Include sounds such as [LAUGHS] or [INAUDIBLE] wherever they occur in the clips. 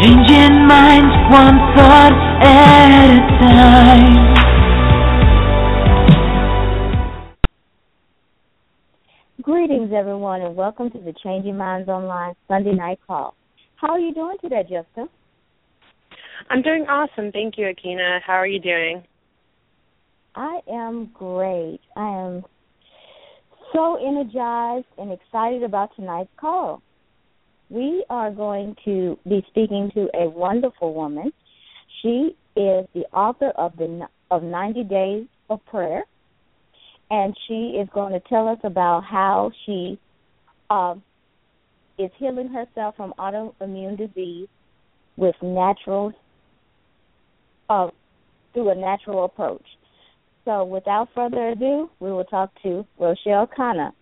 Changing minds one thought at a time. Greetings, everyone, and welcome to the Changing Minds Online Sunday night call. How are you doing today, Jessica? I'm doing awesome. Thank you, Aikyna. How are you doing? I am great. I am so energized and excited about tonight's call. We are going to be speaking to a wonderful woman. She is the author of the of 90 Days of Prayer, and she is going to tell us about how she um, is healing herself from autoimmune disease with natural uh, through a natural approach. So, without further ado, we will talk to Ruschelle Khanna,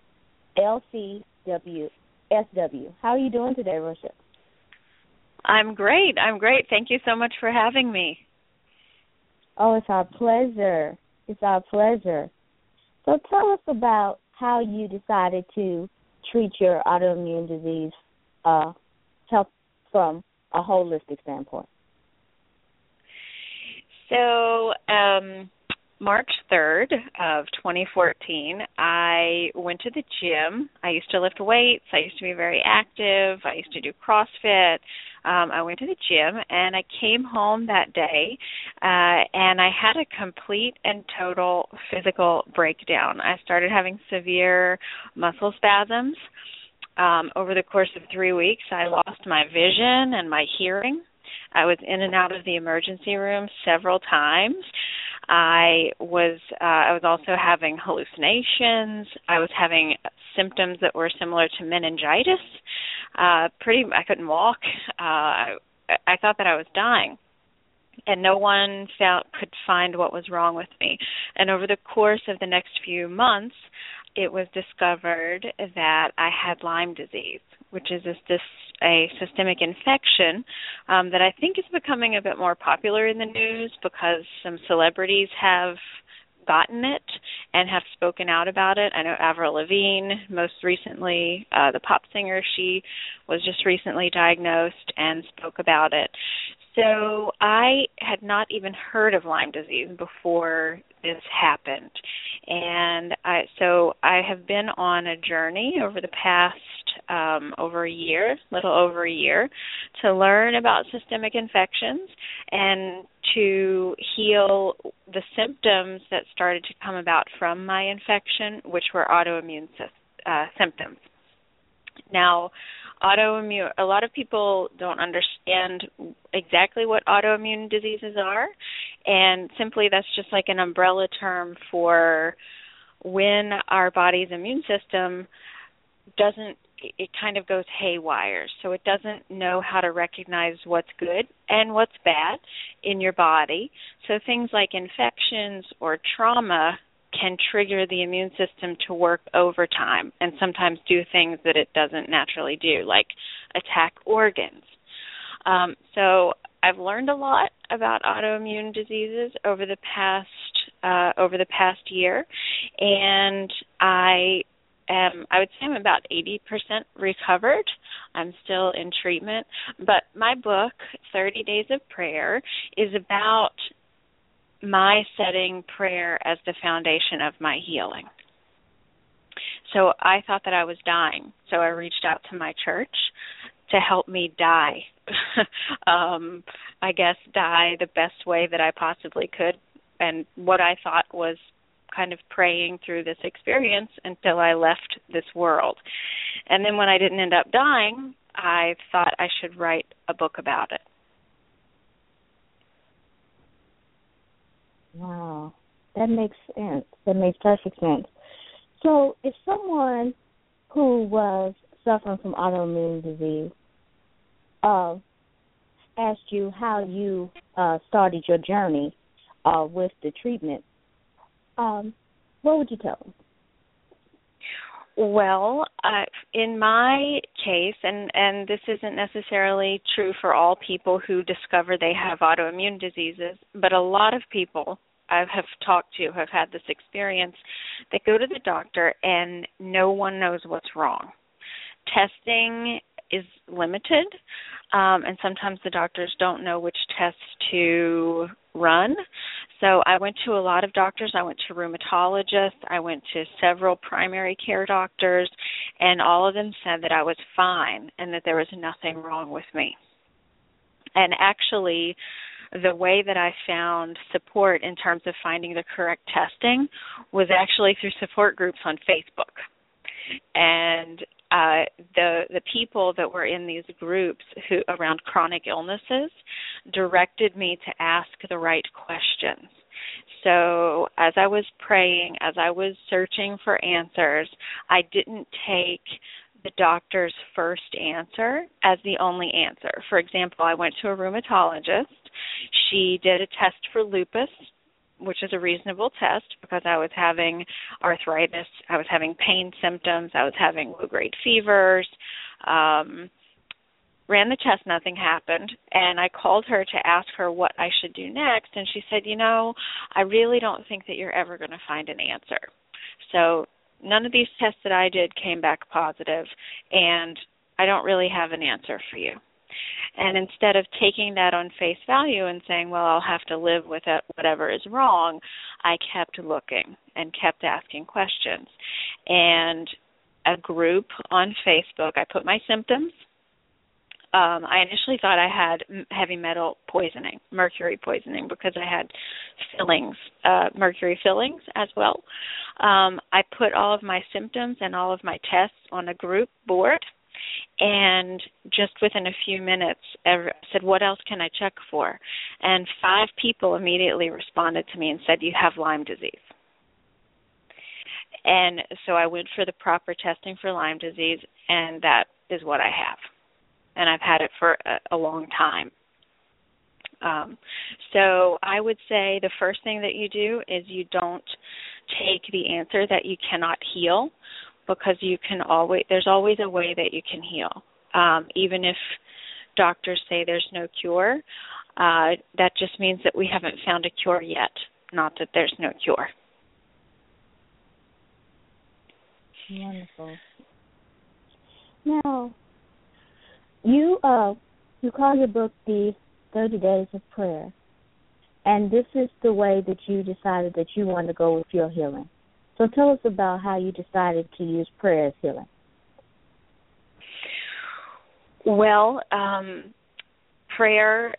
LCW SW. How are you doing today, Ruschelle? I'm great. I'm great. Thank you so much for having me. Oh, it's our pleasure. It's our pleasure. So tell us about how you decided to treat your autoimmune disease uh, health from a holistic standpoint. So, um, March 3rd of 2014, I went to the gym. I used to lift weights. I used to be very active. I used to do CrossFit. Um, I went to the gym and I came home that day uh, and I had a complete and total physical breakdown. I started having severe muscle spasms. Um, over the course of three weeks, I lost my vision and my hearing. I was in and out of the emergency room several times. I was uh, I was also having hallucinations. I was having symptoms that were similar to meningitis. Uh, pretty, I couldn't walk. Uh, I, I thought that I was dying and no one found, could find what was wrong with me. And over the course of the next few months, it was discovered that I had Lyme disease, which is this, this a systemic infection um, that I think is becoming a bit more popular in the news because some celebrities have gotten it and have spoken out about it. I know Avril Lavigne, most recently, uh, the pop singer, she was just recently diagnosed and spoke about it. So I had not even heard of Lyme disease before this happened. And I so I have been on a journey over the past um, over a year, little over a year, to learn about systemic infections and to heal the symptoms that started to come about from my infection, which were autoimmune uh, symptoms. Now, autoimmune a lot of people don't understand exactly what autoimmune diseases are and simply that's just like an umbrella term for when our body's immune system doesn't it kind of goes haywire. So it doesn't know how to recognize what's good and what's bad in your body. So things like infections or trauma can trigger the immune system to work overtime and sometimes do things that it doesn't naturally do, like attack organs. Um, so I've learned a lot about autoimmune diseases over the past uh, over the past year, and I um, I would say I'm about 80% recovered. I'm still in treatment. But my book, 30 Days of Prayer, is about my setting prayer as the foundation of my healing. So I thought that I was dying. So I reached out to my church to help me die. [LAUGHS] um, I guess die the best way that I possibly could and what I thought was kind of praying through this experience until I left this world. And then when I didn't end up dying, I thought I should write a book about it. Wow. That makes sense. That makes perfect sense. So, if someone who was suffering from autoimmune disease uh, asked you how you uh, started your journey uh, with the treatment, um, what would you tell them? Well, uh, in my case, and and this isn't necessarily true for all people who discover they have autoimmune diseases, but a lot of people I have talked to have had this experience. They go to the doctor and no one knows what's wrong. Testing is limited. um, and sometimes the doctors don't know which tests to run. So I went to a lot of doctors. I went to rheumatologists. I went to several primary care doctors, and all of them said that I was fine and that there was nothing wrong with me. And actually, the way that I found support in terms of finding the correct testing was actually through support groups on Facebook. And uh, the the people that were in these groups who around chronic illnesses directed me to ask the right questions. So as I was praying, as I was searching for answers, I didn't take the doctor's first answer as the only answer. For example, I went to a rheumatologist. She did a test for lupus, which is a reasonable test because I was having arthritis, I was having pain symptoms, I was having low grade fevers. Um, ran the test, nothing happened, and I called her to ask her what I should do next, and she said, "You know, I really don't think that you're ever going to find an answer." So none of these tests that I did came back positive, and I don't really have an answer for you. And instead of taking that on face value and saying, well, I'll have to live with it, whatever is wrong, I kept looking and kept asking questions. And a group on Facebook, I put my symptoms. Um, I initially thought I had heavy metal poisoning, mercury poisoning, because I had fillings, uh, mercury fillings as well. Um, I put all of my symptoms and all of my tests on a group board and just within a few minutes said what else can i check for? And five people immediately responded to me and said you have lyme disease. And so i went for the proper testing for lyme disease and that is what i have. And i've had it for a, a long time. Um, so i would say the first thing that you do is you don't take the answer that you cannot heal because you can always there's always a way that you can heal. Um, even if doctors say there's no cure uh, that just means that we haven't found a cure yet not that there's no cure. Wonderful. Now you uh you call your book the 30 days of prayer and this is the way that you decided that you want to go with your healing so tell us about how you decided to use prayer as healing. Well, um, prayer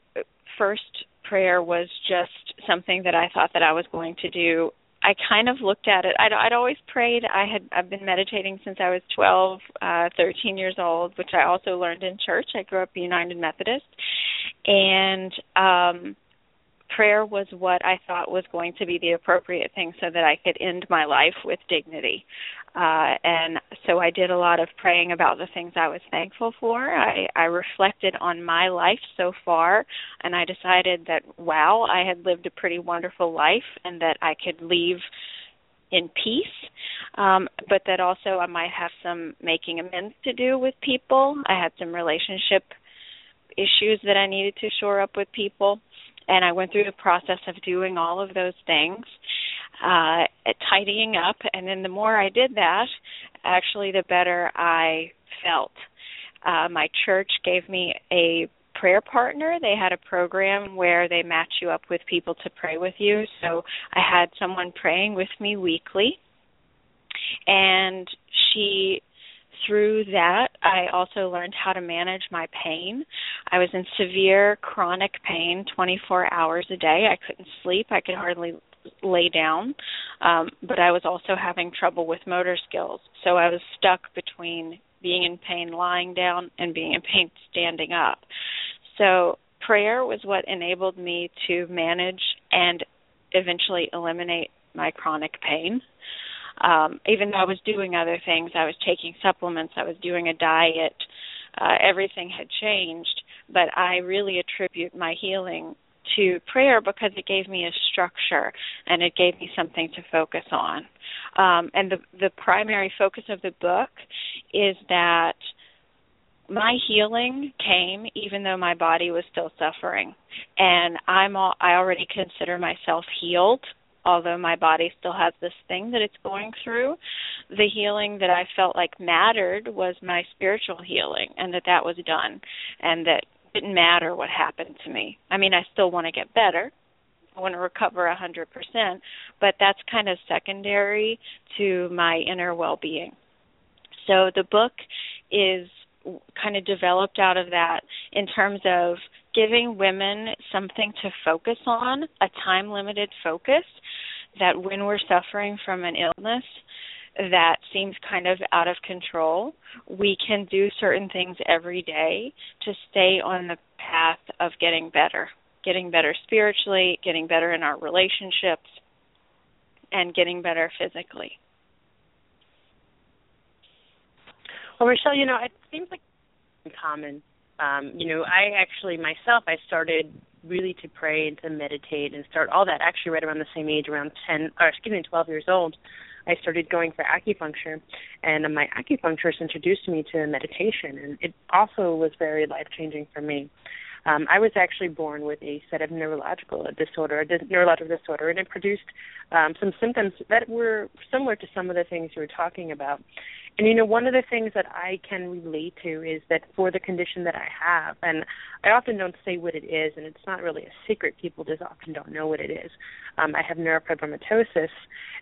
first prayer was just something that I thought that I was going to do. I kind of looked at it. I'd, I'd always prayed. I had I've been meditating since I was 12, uh 13 years old, which I also learned in church. I grew up United Methodist. And um prayer was what I thought was going to be the appropriate thing so that I could end my life with dignity. Uh, and so I did a lot of praying about the things I was thankful for. I, I reflected on my life so far, and I decided that, wow, I had lived a pretty wonderful life and that I could leave in peace, um, but that also I might have some making amends to do with people. I had some relationship issues that I needed to shore up with people and I went through the process of doing all of those things, uh, tidying up, and then the more I did that, actually, the better I felt. Uh, my church gave me a prayer partner. They had a program where they match you up with people to pray with you. So I had someone praying with me weekly. And she through that, I also learned how to manage my pain. I was in severe chronic pain 24 hours a day. I couldn't sleep. I could hardly lay down. Um, but I was also having trouble with motor skills. So I was stuck between being in pain lying down and being in pain standing up. So prayer was what enabled me to manage and eventually eliminate my chronic pain um, even though I was doing other things, I was taking supplements, I was doing a diet, uh, everything had changed. But I really attribute my healing to prayer because it gave me a structure and it gave me something to focus on. Um, and the the primary focus of the book is that my healing came even though my body was still suffering and i'm all, i already consider myself healed although my body still has this thing that it's going through the healing that i felt like mattered was my spiritual healing and that that was done and that didn't matter what happened to me. I mean, I still want to get better. I want to recover a 100%, but that's kind of secondary to my inner well-being. So the book is kind of developed out of that in terms of giving women something to focus on, a time limited focus that when we're suffering from an illness that seems kind of out of control, we can do certain things every day to stay on the path of getting better, getting better spiritually, getting better in our relationships, and getting better physically. Well, Ruschelle, you know, it seems like common. Um, you know, I actually myself I started really to pray and to meditate and start all that actually right around the same age, around ten or excuse me, twelve years old. I started going for acupuncture, and my acupuncturist introduced me to meditation, and it also was very life changing for me. Um, I was actually born with a set of neurological disorder, a neurological disorder, and it produced um, some symptoms that were similar to some of the things you were talking about. And you know, one of the things that I can relate to is that for the condition that I have, and I often don't say what it is, and it's not really a secret. People just often don't know what it is. Um, I have neurofibromatosis.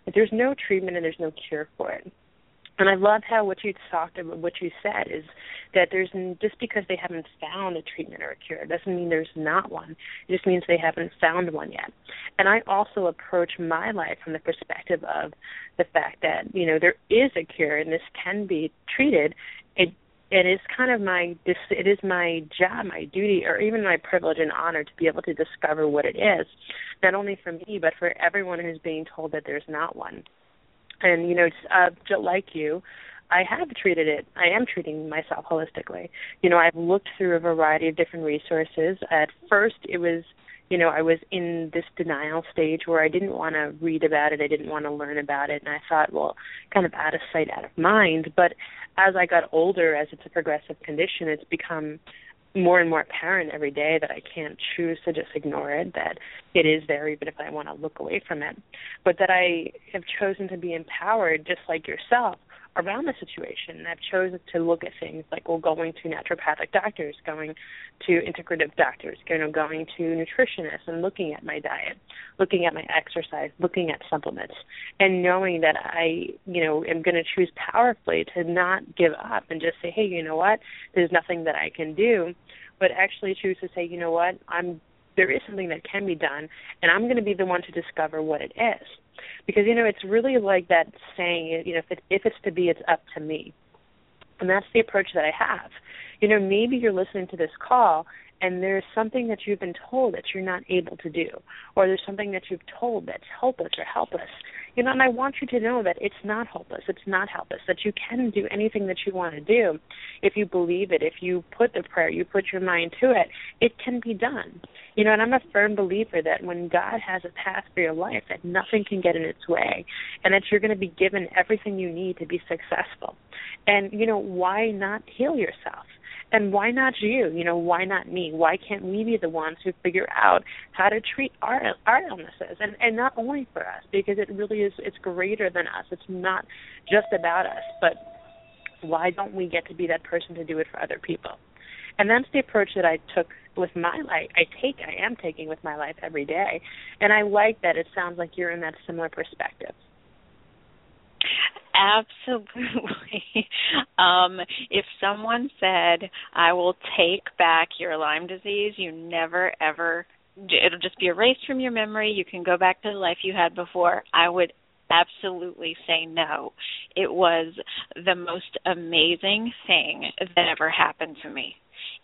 But there's no treatment and there's no cure for it. And I love how what you talked about, what you said is that there's just because they haven't found a treatment or a cure doesn't mean there's not one. It just means they haven't found one yet. And I also approach my life from the perspective of the fact that you know there is a cure and this can be treated. It it is kind of my it is my job, my duty, or even my privilege and honor to be able to discover what it is, not only for me but for everyone who's being told that there's not one and you know uh just like you I have treated it. I am treating myself holistically. You know, I've looked through a variety of different resources. At first, it was, you know, I was in this denial stage where I didn't want to read about it. I didn't want to learn about it. And I thought, well, kind of out of sight, out of mind. But as I got older, as it's a progressive condition, it's become more and more apparent every day that I can't choose to just ignore it, that it is there even if I want to look away from it, but that I have chosen to be empowered just like yourself around the situation. I've chosen to look at things like well going to naturopathic doctors, going to integrative doctors, you know, going to nutritionists and looking at my diet, looking at my exercise, looking at supplements, and knowing that I, you know, am going to choose powerfully to not give up and just say, hey, you know what, there's nothing that I can do, but actually choose to say, you know what, I'm there is something that can be done, and I'm going to be the one to discover what it is. Because you know it's really like that saying you know if it, if it's to be it's up to me. And that's the approach that i have. You know maybe you're listening to this call and there's something that you've been told that you're not able to do or there's something that you've told that's hopeless or helpless you know and i want you to know that it's not hopeless it's not helpless that you can do anything that you want to do. If you believe it if you put the prayer you put your mind to it it can be done. You know and i'm a firm believer that when god has a path for your life that nothing can get in its way and that you're going to be given everything you need to be successful. And you know why not heal yourself and why not you? You know, why not me? Why can't we be the ones who figure out how to treat our our illnesses? And and not only for us, because it really is it's greater than us. It's not just about us, but why don't we get to be that person to do it for other people? And that's the approach that I took with my life. I take, I am taking with my life every day, and I like that. It sounds like you're in that similar perspective. Absolutely. [LAUGHS] Um, if someone said, I will take back your Lyme disease, you never ever, it'll just be erased from your memory. You can go back to the life you had before. I would absolutely say no. It was the most amazing thing that ever happened to me.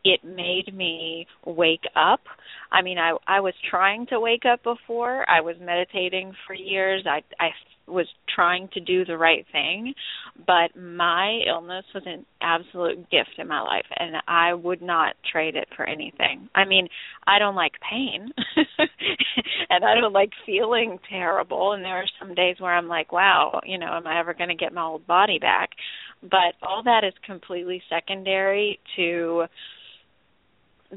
It made me wake up. I mean, I I was trying to wake up before. I was meditating for years. I I was trying to do the right thing, but my illness was an absolute gift in my life and I would not trade it for anything. I mean, I don't like pain [LAUGHS] and I don't like feeling terrible and there are some days where I'm like, wow, you know, am I ever going to get my old body back? But all that is completely secondary to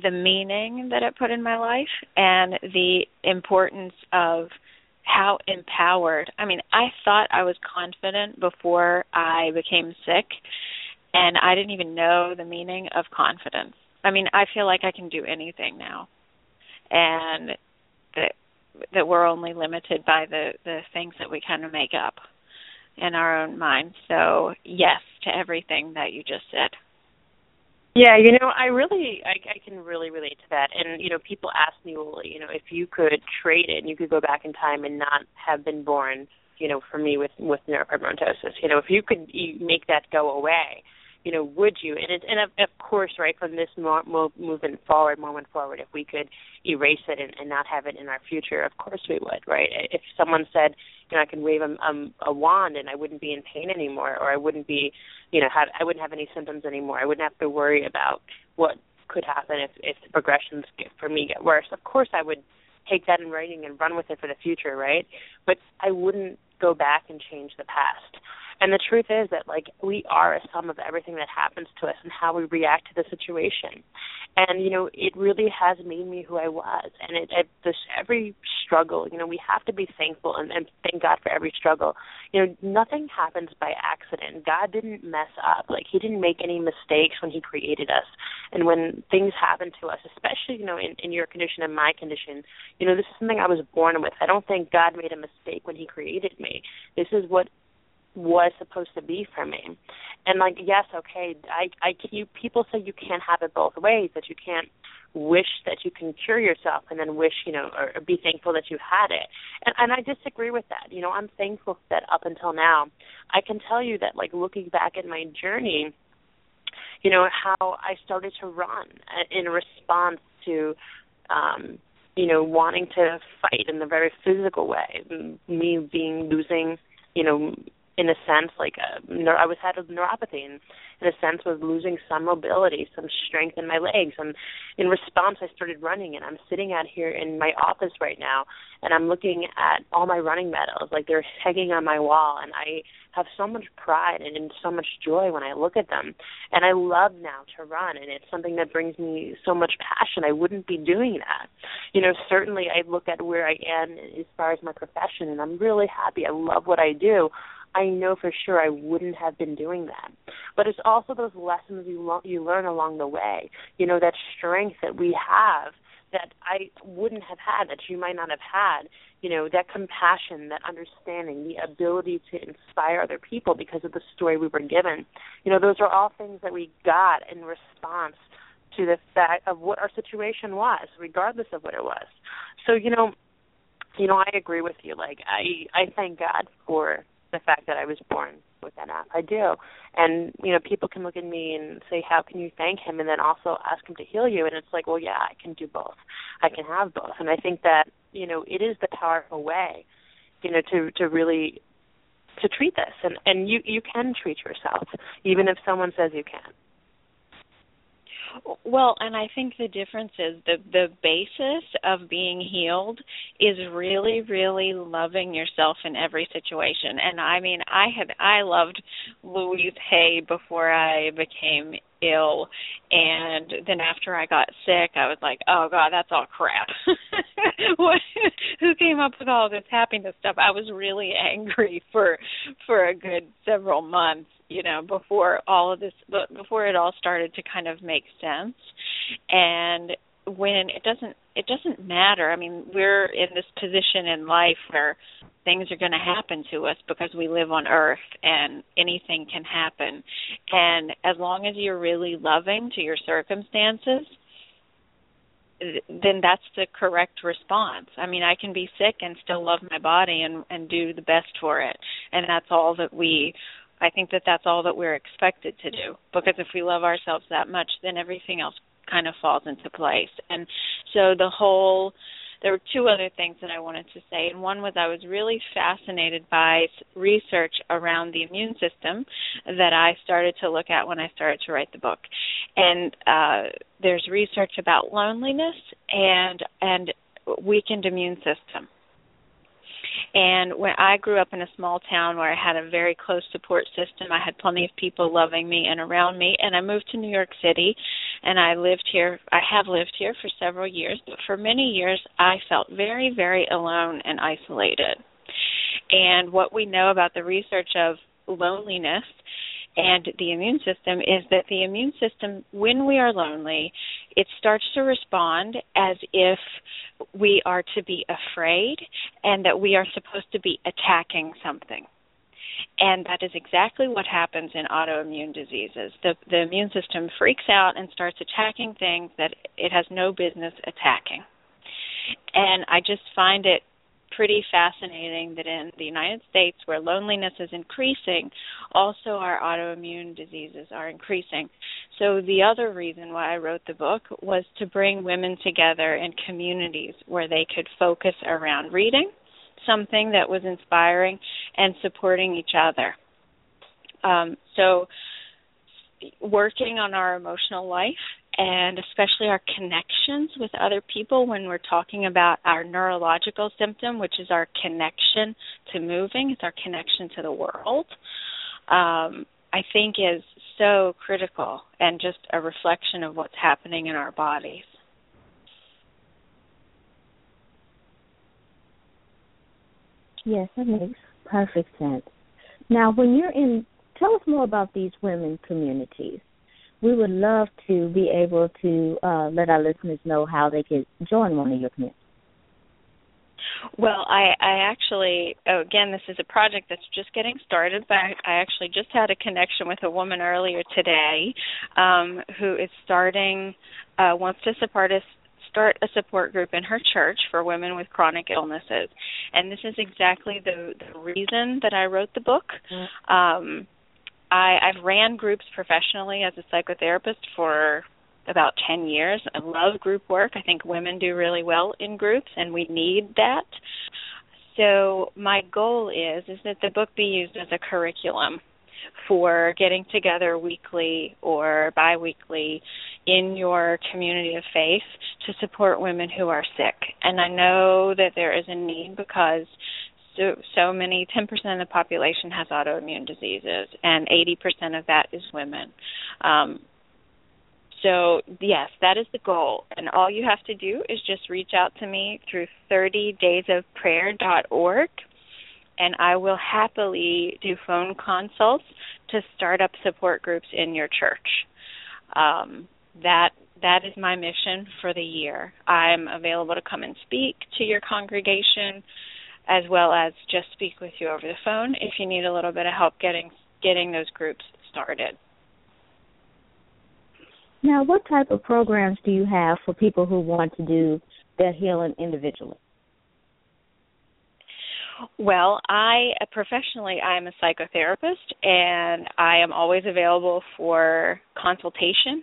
the meaning that it put in my life and the importance of how empowered. I mean, I thought I was confident before I became sick, and I didn't even know the meaning of confidence. I mean, I feel like I can do anything now, and that that we're only limited by the the things that we kind of make up in our own mind. So yes to everything that you just said. Yeah, you know, I really, I, I can really relate to that. And you know, people ask me, well, you know, if you could trade it and you could go back in time and not have been born, you know, for me with with neurofibromatosis, you know, if you could make that go away, you know, would you? And it, and of, of course, right from this mo- mo- movement forward, moment forward, if we could erase it and, and not have it in our future, of course we would, right? If someone said, you know, I can wave a, um, a wand and I wouldn't be in pain anymore, or I wouldn't be, you know, have I wouldn't have any symptoms anymore. I wouldn't have to worry about what could happen if if the progressions get, for me get worse. Of course, I would take that in writing and run with it for the future, right? But I wouldn't go back and change the past. And the truth is that like we are a sum of everything that happens to us and how we react to the situation. And you know, it really has made me who I was. And it, it this every struggle, you know, we have to be thankful and, and thank God for every struggle. You know, nothing happens by accident. God didn't mess up. Like He didn't make any mistakes when He created us. And when things happen to us, especially you know in, in your condition and my condition, you know, this is something I was born with. I don't think God made a mistake when He created me. This is what was supposed to be for me. And like, yes, okay, I I you people say you can't have it both ways, that you can't wish that you can cure yourself and then wish, you know, or, or be thankful that you had it. And and I disagree with that. You know, I'm thankful that up until now, I can tell you that like looking back at my journey, you know, how I started to run in response to um you know, wanting to fight in the very physical way, me being losing, you know, in a sense like a, uh, I was had a neuropathy and in a sense was losing some mobility, some strength in my legs. And in response I started running and I'm sitting out here in my office right now and I'm looking at all my running medals like they're hanging on my wall and I have so much pride and, and so much joy when I look at them. And I love now to run and it's something that brings me so much passion. I wouldn't be doing that. You know, certainly I look at where I am as far as my profession and I'm really happy. I love what I do I know for sure I wouldn't have been doing that. But it's also those lessons you lo- you learn along the way. You know that strength that we have that I wouldn't have had, that you might not have had. You know that compassion, that understanding, the ability to inspire other people because of the story we were given. You know those are all things that we got in response to the fact of what our situation was, regardless of what it was. So you know, you know I agree with you. Like I I thank God for the fact that I was born with that app. I do. And, you know, people can look at me and say, How can you thank him? And then also ask him to heal you. And it's like, Well, yeah, I can do both. I can have both. And I think that, you know, it is the powerful way, you know, to to really to treat this. And and you you can treat yourself, even if someone says you can't. Well, and I think the difference is the the basis of being healed is really really loving yourself in every situation. And I mean, I had I loved Louise Hay before I became ill and then after I got sick I was like, "Oh god, that's all crap." [LAUGHS] what who came up with all this happiness stuff? I was really [LAUGHS] angry for for a good several months you know before all of this before it all started to kind of make sense and when it doesn't it doesn't matter i mean we're in this position in life where things are going to happen to us because we live on earth and anything can happen and as long as you're really loving to your circumstances then that's the correct response. I mean, I can be sick and still love my body and and do the best for it. And that's all that we I think that that's all that we're expected to do because if we love ourselves that much, then everything else kind of falls into place. And so the whole there were two other things that I wanted to say, and one was I was really fascinated by research around the immune system that I started to look at when I started to write the book. And uh, there's research about loneliness and and weakened immune system. And when I grew up in a small town where I had a very close support system, I had plenty of people loving me and around me. And I moved to New York City, and I lived here. I have lived here for several years, but for many years I felt very, very alone and isolated. And what we know about the research of loneliness and the immune system is that the immune system, when we are lonely, it starts to respond as if we are to be afraid and that we are supposed to be attacking something. And that is exactly what happens in autoimmune diseases. The, the immune system freaks out and starts attacking things that it has no business attacking. And I just find it pretty fascinating that in the United States, where loneliness is increasing, also our autoimmune diseases are increasing. So, the other reason why I wrote the book was to bring women together in communities where they could focus around reading, something that was inspiring, and supporting each other. Um, so, working on our emotional life and especially our connections with other people when we're talking about our neurological symptom, which is our connection to moving, it's our connection to the world, um, I think is so critical and just a reflection of what's happening in our bodies. Yes, that makes perfect sense. Now, when you're in, tell us more about these women communities we would love to be able to uh, let our listeners know how they could join one of your communities. Well, I, I actually, oh, again, this is a project that's just getting started, but I, actually just had a connection with a woman earlier today um, who is starting, uh, wants to support us start a support group in her church for women with chronic illnesses. And this is exactly the, the reason that I wrote the book. Mm-hmm. Um, I, I've ran groups professionally as a psychotherapist for about 10 years. I love group work. I think women do really well in groups and we need that. So my goal is is that the book be used as a curriculum for getting together weekly or biweekly in your community of faith to support women who are sick. And I know that there is a need because so so many 10% of the population has autoimmune diseases and 80% of that is women. Um, so yes that is the goal. And all you have to do is just reach out to me through 30daysofprayer.org and I will happily do phone consults to start up support groups in your church um, that that is my mission for the year. I'm available to come and speak to your congregation as well as just speak with you over the phone if you need a little bit of help getting getting those groups started. Now, what type of programs do you have for people who want to do their healing individually? Well, I uh, professionally I am a psychotherapist and I am always available for consultation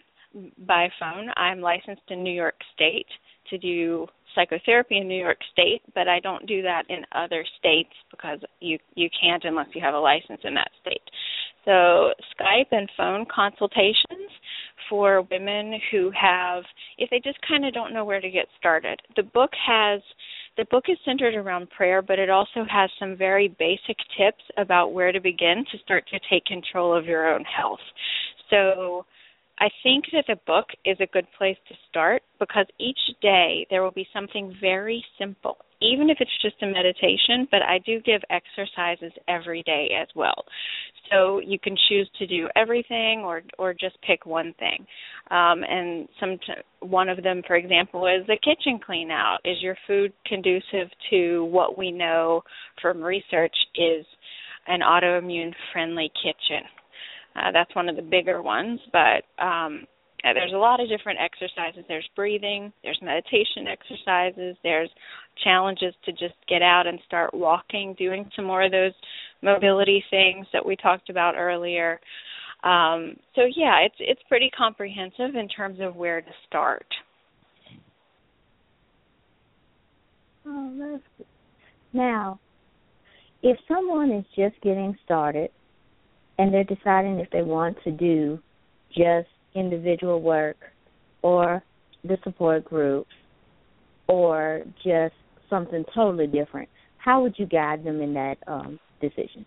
by phone. I'm licensed in New York State to do psychotherapy in New York State, but I don't do that in other states because you you can't unless you have a license in that state. So Skype and phone consultations for women who have if they just kind of don't know where to get started. The book has the book is centered around prayer, but it also has some very basic tips about where to begin to start to take control of your own health. So I think that the book is a good place to start because each day there will be something very simple, even if it's just a meditation, but I do give exercises every day as well. So you can choose to do everything or or just pick one thing. Um, and some one of them, for example, is the kitchen clean out. Is your food conducive to what we know from research is an autoimmune friendly kitchen? Uh, that's one of the bigger ones, but um, there's a lot of different exercises. There's breathing, there's meditation exercises, there's challenges to just get out and start walking, doing some more of those mobility things that we talked about earlier. Um, so yeah, it's it's pretty comprehensive in terms of where to start. Oh, that's good. Now, if someone is just getting started and they're deciding if they want to do just individual work or the support groups or just something totally different, how would you guide them in that um, decision?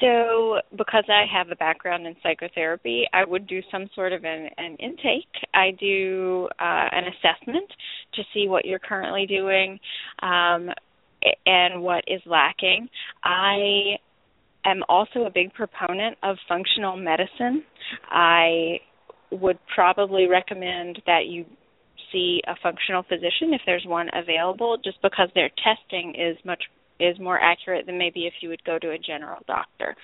So, because I have a background in psychotherapy, I would do some sort of an, an intake. I do uh, an assessment to see what you're currently doing um, and what is lacking. I am also a big proponent of functional medicine. I would probably recommend that you see a functional physician if there's one available just because their testing is much is more accurate than maybe if you would go to a general doctor.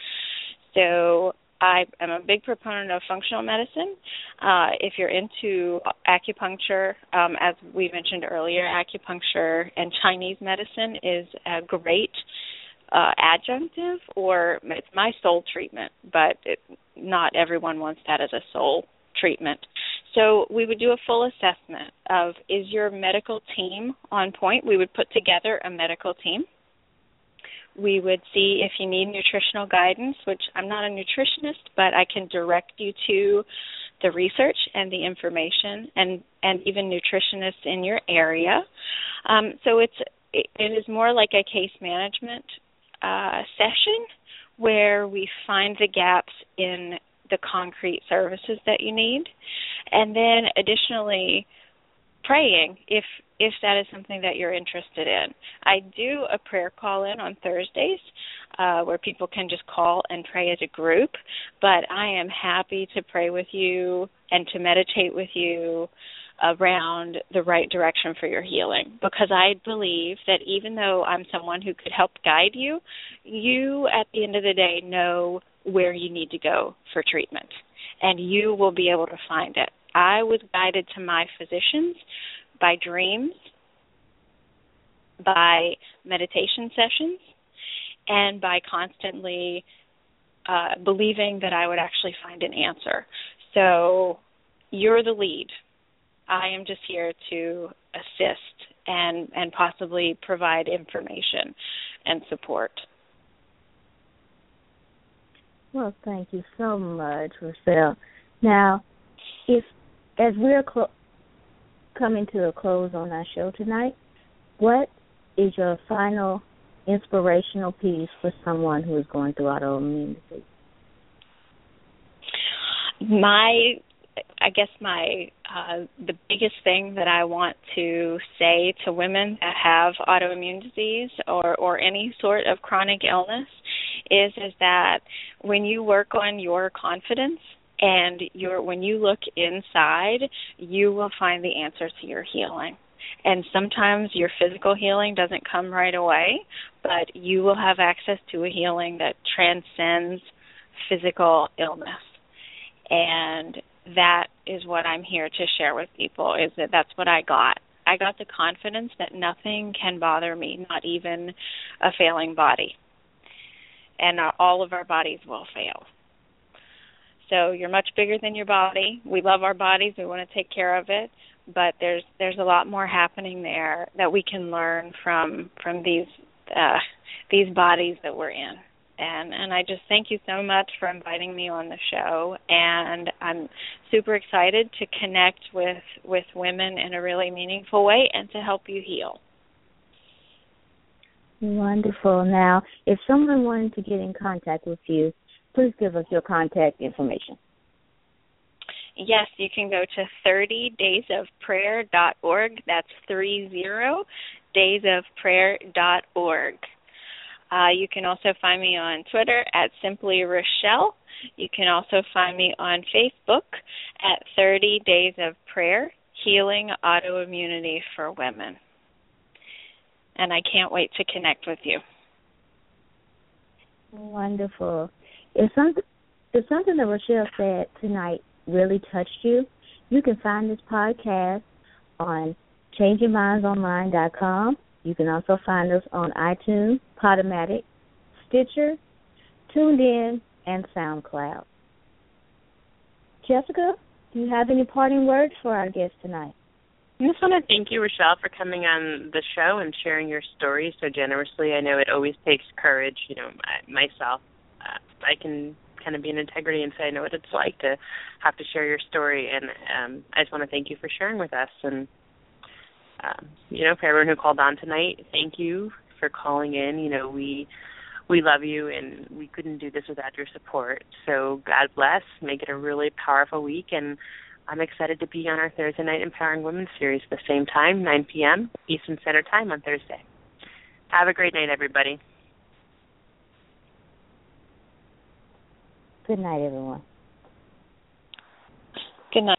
So I am a big proponent of functional medicine. Uh, if you're into acupuncture, um, as we mentioned earlier, acupuncture and Chinese medicine is a great uh, adjunctive, or it's my sole treatment, but it, not everyone wants that as a sole treatment. So we would do a full assessment of is your medical team on point? We would put together a medical team we would see if you need nutritional guidance, which I'm not a nutritionist, but I can direct you to the research and the information and and even nutritionists in your area. Um, so it's it, it is more like a case management uh, session where we find the gaps in the concrete services that you need, and then additionally praying if if that is something that you're interested in. I do a prayer call in on Thursdays uh, where people can just call and pray as a group, but I am happy to pray with you and to meditate with you around the right direction for your healing because I believe that even though I'm someone who could help guide you, you at the end of the day know where you need to go for treatment and you will be able to find it. I was guided to my physicians by dreams, by meditation sessions, and by constantly uh, believing that I would actually find an answer. So you're the lead. I am just here to assist and and possibly provide information and support. Well, thank you so much, Ruschelle. Now, if as we're clo- coming to a close on our show tonight, what is your final inspirational piece for someone who is going through autoimmune disease? My I guess my uh, the biggest thing that I want to say to women that have autoimmune disease or or any sort of chronic illness is is that when you work on your confidence and your when you look inside you will find the answer to your healing. And sometimes your physical healing doesn't come right away but you will have access to a healing that transcends physical illness. And that is what I'm here to share with people is that that's what I got I got the confidence that nothing can bother me not even a failing body and all of our bodies will fail so you're much bigger than your body. We love our bodies. We want to take care of it, but there's there's a lot more happening there that we can learn from from these uh, these bodies that we're in. And and I just thank you so much for inviting me on the show. And I'm super excited to connect with with women in a really meaningful way and to help you heal. Wonderful. Now, if someone wanted to get in contact with you, please give us your contact information. Yes, you can go to 30daysofprayer.org. That's 30daysofprayer.org. Uh, you can also find me on Twitter at Simply Ruschelle. You can also find me on Facebook at 30 Days of Prayer Healing Autoimmunity for Women. And I can't wait to connect with you. Wonderful. If something if something that Ruschelle said tonight really touched you, you can find this podcast on changingmindsonline.com. You can also find us on iTunes, Podomatic, Stitcher, TuneIn, and SoundCloud. Jessica, do you have any parting words for our guest tonight? I just want to thank you, Ruschelle, for coming on the show and sharing your story so generously. I know it always takes courage. You know, myself, uh, I can kind of be in integrity and say I know what it's like to have to share your story. And um, I just want to thank you for sharing with us. And um, you know, for everyone who called on tonight, thank you for calling in. You know, we we love you, and we couldn't do this without your support. So God bless. Make it a really powerful week, and I'm excited to be on our Thursday night Empowering Women series at the same time, 9 p.m. Eastern Standard Time on Thursday. Have a great night, everybody. Good night, everyone. Good night.